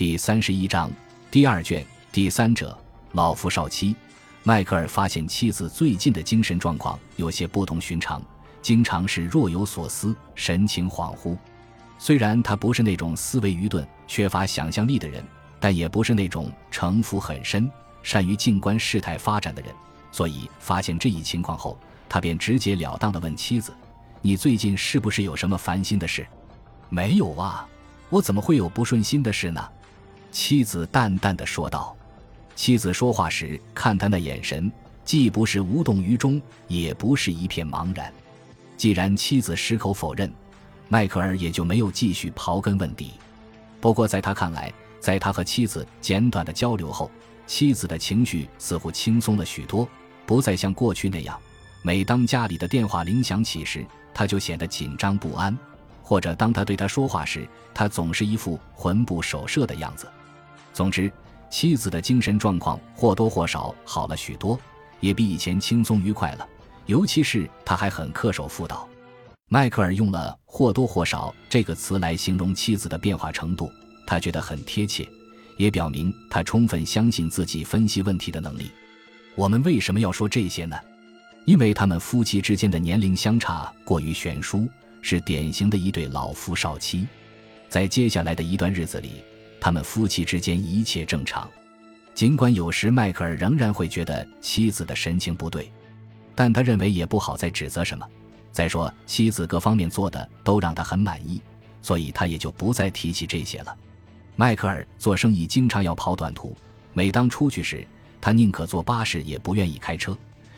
第三十一章第二卷第三者老夫少妻。迈克尔发现妻子最近的精神状况有些不同寻常，经常是若有所思，神情恍惚。虽然他不是那种思维愚钝、缺乏想象力的人，但也不是那种城府很深、善于静观事态发展的人。所以发现这一情况后，他便直截了当地问妻子：“你最近是不是有什么烦心的事？”“没有啊，我怎么会有不顺心的事呢？”妻子淡淡的说道。妻子说话时看他那眼神，既不是无动于衷，也不是一片茫然。既然妻子矢口否认，迈克尔也就没有继续刨根问底。不过在他看来，在他和妻子简短的交流后，妻子的情绪似乎轻松了许多，不再像过去那样，每当家里的电话铃响起时，他就显得紧张不安；或者当他对他说话时，他总是一副魂不守舍的样子。总之，妻子的精神状况或多或少好了许多，也比以前轻松愉快了。尤其是他还很恪守妇道。迈克尔用了“或多或少”这个词来形容妻子的变化程度，他觉得很贴切，也表明他充分相信自己分析问题的能力。我们为什么要说这些呢？因为他们夫妻之间的年龄相差过于悬殊，是典型的一对老夫少妻。在接下来的一段日子里。他们夫妻之间一切正常，尽管有时迈克尔仍然会觉得妻子的神情不对，但他认为也不好再指责什么。再说，妻子各方面做的都让他很满意，所以他也就不再提起这些了。迈克尔做生意经常要跑短途，每当出去时，他宁可坐巴士也不愿意开车，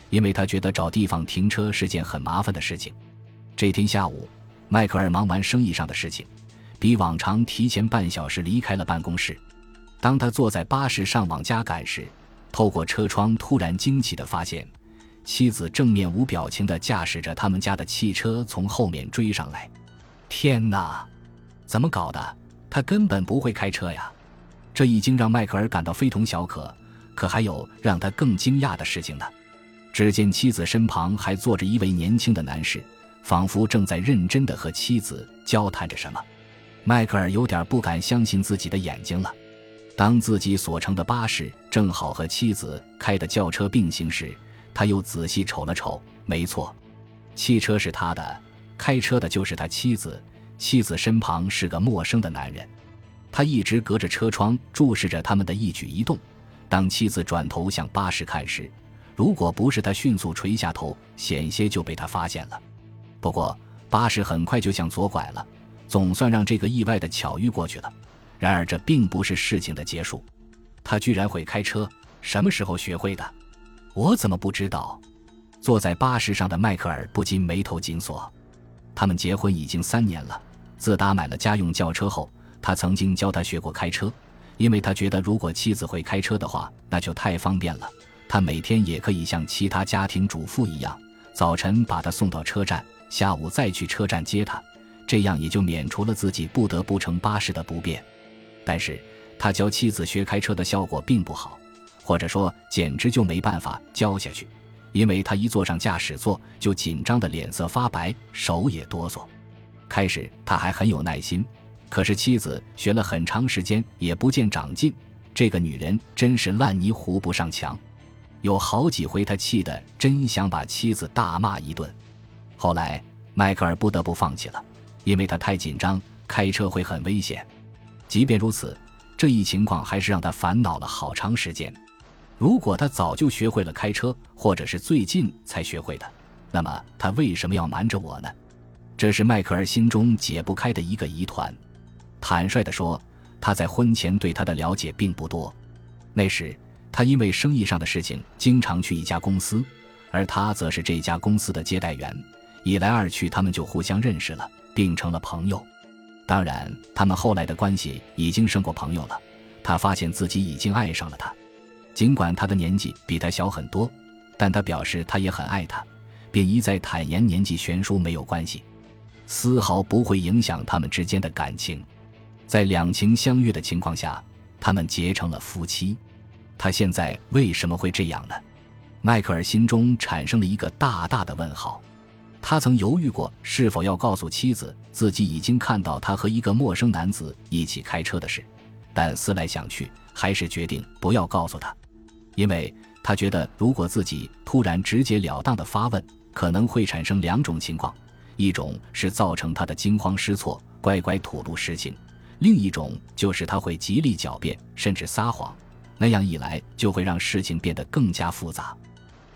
因为他觉得找地方停车是件很麻烦的事情。这天下午，迈克尔忙完生意上的事情。比往常提前半小时离开了办公室。当他坐在巴士上往家赶时，透过车窗突然惊奇地发现，妻子正面无表情地驾驶着他们家的汽车从后面追上来。天哪，怎么搞的？他根本不会开车呀！这已经让迈克尔感到非同小可。可还有让他更惊讶的事情呢。只见妻子身旁还坐着一位年轻的男士，仿佛正在认真地和妻子交谈着什么。迈克尔有点不敢相信自己的眼睛了。当自己所乘的巴士正好和妻子开的轿车并行时，他又仔细瞅了瞅。没错，汽车是他的，开车的就是他妻子。妻子身旁是个陌生的男人，他一直隔着车窗注视着他们的一举一动。当妻子转头向巴士看时，如果不是他迅速垂下头，险些就被他发现了。不过，巴士很快就向左拐了。总算让这个意外的巧遇过去了，然而这并不是事情的结束。他居然会开车，什么时候学会的？我怎么不知道？坐在巴士上的迈克尔不禁眉头紧锁。他们结婚已经三年了，自打买了家用轿车后，他曾经教他学过开车，因为他觉得如果妻子会开车的话，那就太方便了。他每天也可以像其他家庭主妇一样，早晨把他送到车站，下午再去车站接他。这样也就免除了自己不得不乘巴士的不便，但是他教妻子学开车的效果并不好，或者说简直就没办法教下去，因为他一坐上驾驶座就紧张的脸色发白，手也哆嗦。开始他还很有耐心，可是妻子学了很长时间也不见长进，这个女人真是烂泥糊不上墙。有好几回他气得真想把妻子大骂一顿，后来迈克尔不得不放弃了。因为他太紧张，开车会很危险。即便如此，这一情况还是让他烦恼了好长时间。如果他早就学会了开车，或者是最近才学会的，那么他为什么要瞒着我呢？这是迈克尔心中解不开的一个疑团。坦率地说，他在婚前对他的了解并不多。那时，他因为生意上的事情经常去一家公司，而他则是这家公司的接待员。一来二去，他们就互相认识了。并成了朋友，当然，他们后来的关系已经胜过朋友了。他发现自己已经爱上了他，尽管他的年纪比他小很多，但他表示他也很爱他，并一再坦言年纪悬殊没有关系，丝毫不会影响他们之间的感情。在两情相悦的情况下，他们结成了夫妻。他现在为什么会这样呢？迈克尔心中产生了一个大大的问号。他曾犹豫过是否要告诉妻子自己已经看到他和一个陌生男子一起开车的事，但思来想去，还是决定不要告诉他，因为他觉得如果自己突然直截了当的发问，可能会产生两种情况：一种是造成他的惊慌失措，乖乖吐露实情；另一种就是他会极力狡辩，甚至撒谎。那样一来，就会让事情变得更加复杂。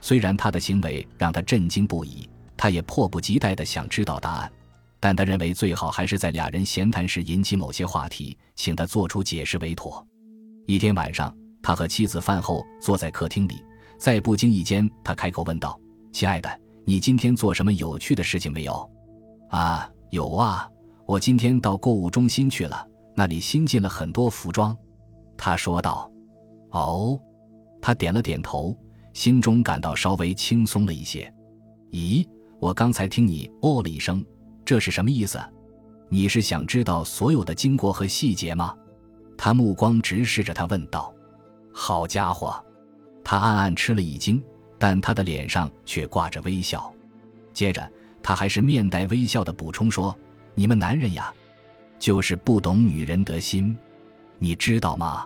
虽然他的行为让他震惊不已，他也迫不及待地想知道答案。但他认为最好还是在俩人闲谈时引起某些话题，请他做出解释为妥。一天晚上，他和妻子饭后坐在客厅里，在不经意间，他开口问道：“亲爱的，你今天做什么有趣的事情没有？”“啊，有啊，我今天到购物中心去了，那里新进了很多服装。”他说道。“哦。”他点了点头，心中感到稍微轻松了一些。“咦，我刚才听你哦了一声。”这是什么意思？你是想知道所有的经过和细节吗？他目光直视着他问道。好家伙！他暗暗吃了一惊，但他的脸上却挂着微笑。接着，他还是面带微笑的补充说：“你们男人呀，就是不懂女人的心。你知道吗？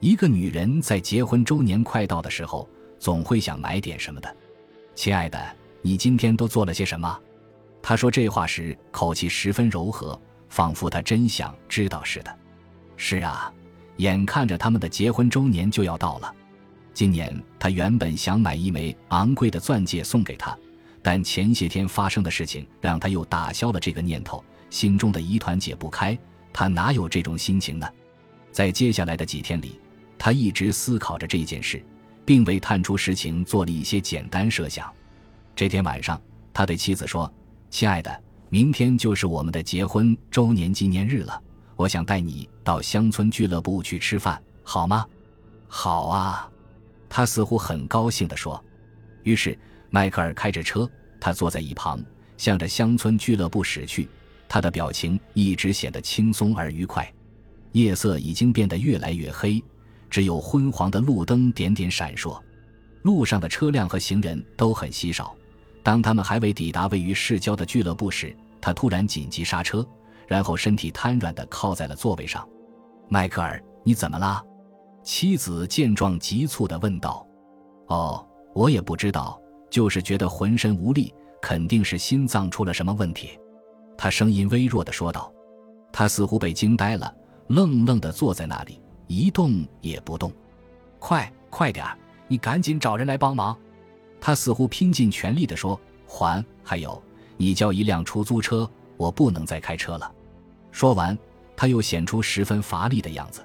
一个女人在结婚周年快到的时候，总会想买点什么的。亲爱的，你今天都做了些什么？”他说这话时，口气十分柔和，仿佛他真想知道似的。是啊，眼看着他们的结婚周年就要到了，今年他原本想买一枚昂贵的钻戒送给他，但前些天发生的事情让他又打消了这个念头，心中的疑团解不开。他哪有这种心情呢？在接下来的几天里，他一直思考着这件事，并为探出实情做了一些简单设想。这天晚上，他对妻子说。亲爱的，明天就是我们的结婚周年纪念日了，我想带你到乡村俱乐部去吃饭，好吗？好啊，他似乎很高兴地说。于是迈克尔开着车，他坐在一旁，向着乡村俱乐部驶去。他的表情一直显得轻松而愉快。夜色已经变得越来越黑，只有昏黄的路灯点点闪烁，路上的车辆和行人都很稀少。当他们还未抵达位于市郊的俱乐部时，他突然紧急刹车，然后身体瘫软地靠在了座位上。迈克尔，你怎么了？妻子见状急促地问道。哦，我也不知道，就是觉得浑身无力，肯定是心脏出了什么问题。他声音微弱地说道。他似乎被惊呆了，愣愣地坐在那里，一动也不动。快，快点儿，你赶紧找人来帮忙。他似乎拼尽全力地说：“还还有，你叫一辆出租车，我不能再开车了。”说完，他又显出十分乏力的样子。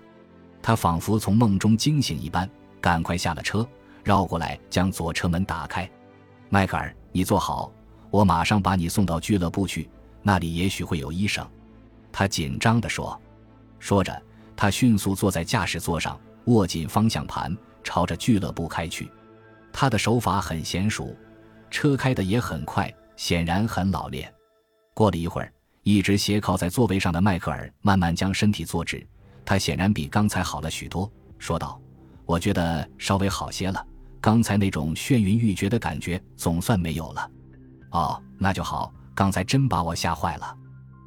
他仿佛从梦中惊醒一般，赶快下了车，绕过来将左车门打开。“迈克尔，你坐好，我马上把你送到俱乐部去，那里也许会有医生。”他紧张地说。说着，他迅速坐在驾驶座上，握紧方向盘，朝着俱乐部开去。他的手法很娴熟，车开得也很快，显然很老练。过了一会儿，一直斜靠在座位上的迈克尔慢慢将身体坐直，他显然比刚才好了许多，说道：“我觉得稍微好些了，刚才那种眩晕欲绝的感觉总算没有了。”哦，那就好，刚才真把我吓坏了。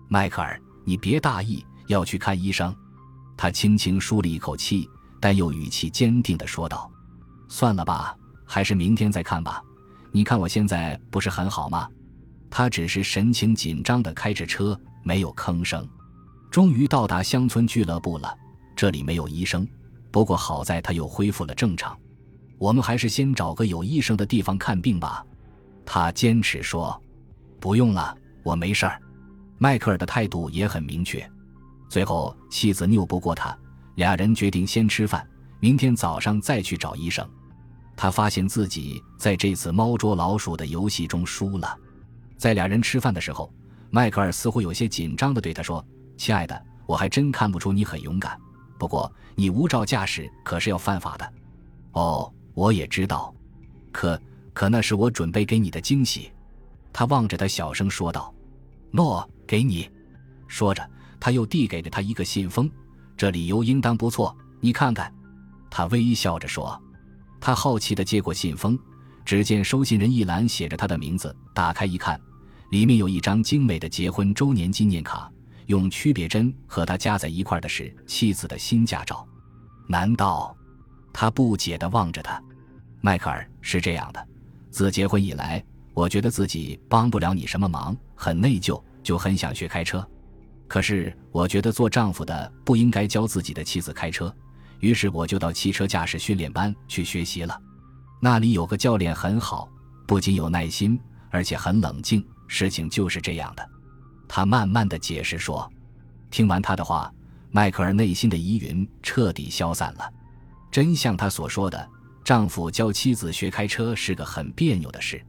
迈克尔，你别大意，要去看医生。他轻轻舒了一口气，但又语气坚定地说道：“算了吧。”还是明天再看吧。你看我现在不是很好吗？他只是神情紧张地开着车，没有吭声。终于到达乡村俱乐部了，这里没有医生，不过好在他又恢复了正常。我们还是先找个有医生的地方看病吧。他坚持说：“不用了，我没事儿。”迈克尔的态度也很明确。最后，妻子拗不过他，俩人决定先吃饭，明天早上再去找医生。他发现自己在这次猫捉老鼠的游戏中输了。在俩人吃饭的时候，迈克尔似乎有些紧张地对他说：“亲爱的，我还真看不出你很勇敢。不过你无照驾驶可是要犯法的。”“哦，我也知道。可可那是我准备给你的惊喜。”他望着他小声说道。“诺，给你。”说着，他又递给了他一个信封。“这理由应当不错，你看看。”他微笑着说。他好奇地接过信封，只见收信人一栏写着他的名字。打开一看，里面有一张精美的结婚周年纪念卡，用区别针和他夹在一块的是妻子的新驾照。难道？他不解地望着他。迈克尔是这样的，自结婚以来，我觉得自己帮不了你什么忙，很内疚，就很想学开车。可是我觉得做丈夫的不应该教自己的妻子开车，于是我就到汽车驾驶训练班去学习了。那里有个教练很好，不仅有耐心，而且很冷静。事情就是这样的。他慢慢的解释说。听完他的话，迈克尔内心的疑云彻底消散了。真像他所说的。丈夫教妻子学开车是个很别扭的事。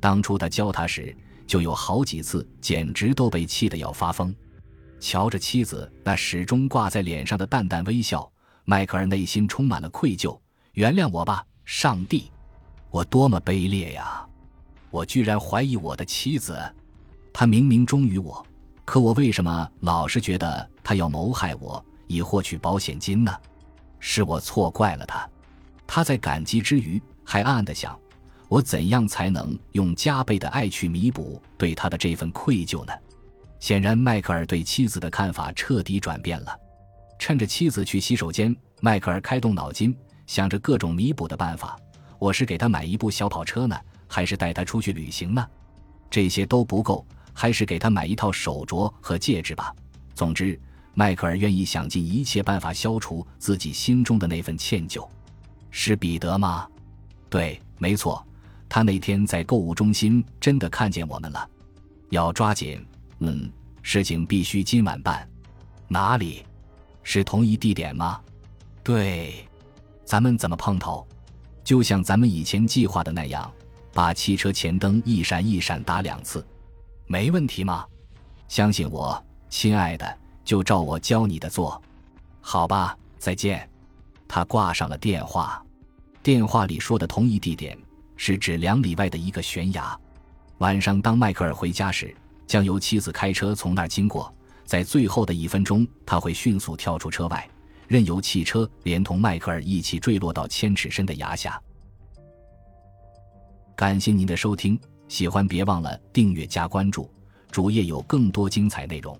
当初他教他时，就有好几次，简直都被气得要发疯。瞧着妻子那始终挂在脸上的淡淡微笑，迈克尔内心充满了愧疚。原谅我吧，上帝！我多么卑劣呀！我居然怀疑我的妻子。她明明忠于我，可我为什么老是觉得他要谋害我，以获取保险金呢？是我错怪了他。他在感激之余，还暗暗的想：我怎样才能用加倍的爱去弥补对他的这份愧疚呢？显然，迈克尔对妻子的看法彻底转变了。趁着妻子去洗手间，迈克尔开动脑筋，想着各种弥补的办法。我是给他买一部小跑车呢，还是带他出去旅行呢？这些都不够，还是给他买一套手镯和戒指吧。总之，迈克尔愿意想尽一切办法消除自己心中的那份歉疚。是彼得吗？对，没错，他那天在购物中心真的看见我们了。要抓紧，嗯，事情必须今晚办。哪里？是同一地点吗？对，咱们怎么碰头？就像咱们以前计划的那样，把汽车前灯一闪一闪打两次，没问题吗？相信我，亲爱的，就照我教你的做。好吧，再见。他挂上了电话，电话里说的同一地点是指两里外的一个悬崖。晚上，当迈克尔回家时，将由妻子开车从那儿经过。在最后的一分钟，他会迅速跳出车外，任由汽车连同迈克尔一起坠落到千尺深的崖下。感谢您的收听，喜欢别忘了订阅加关注，主页有更多精彩内容。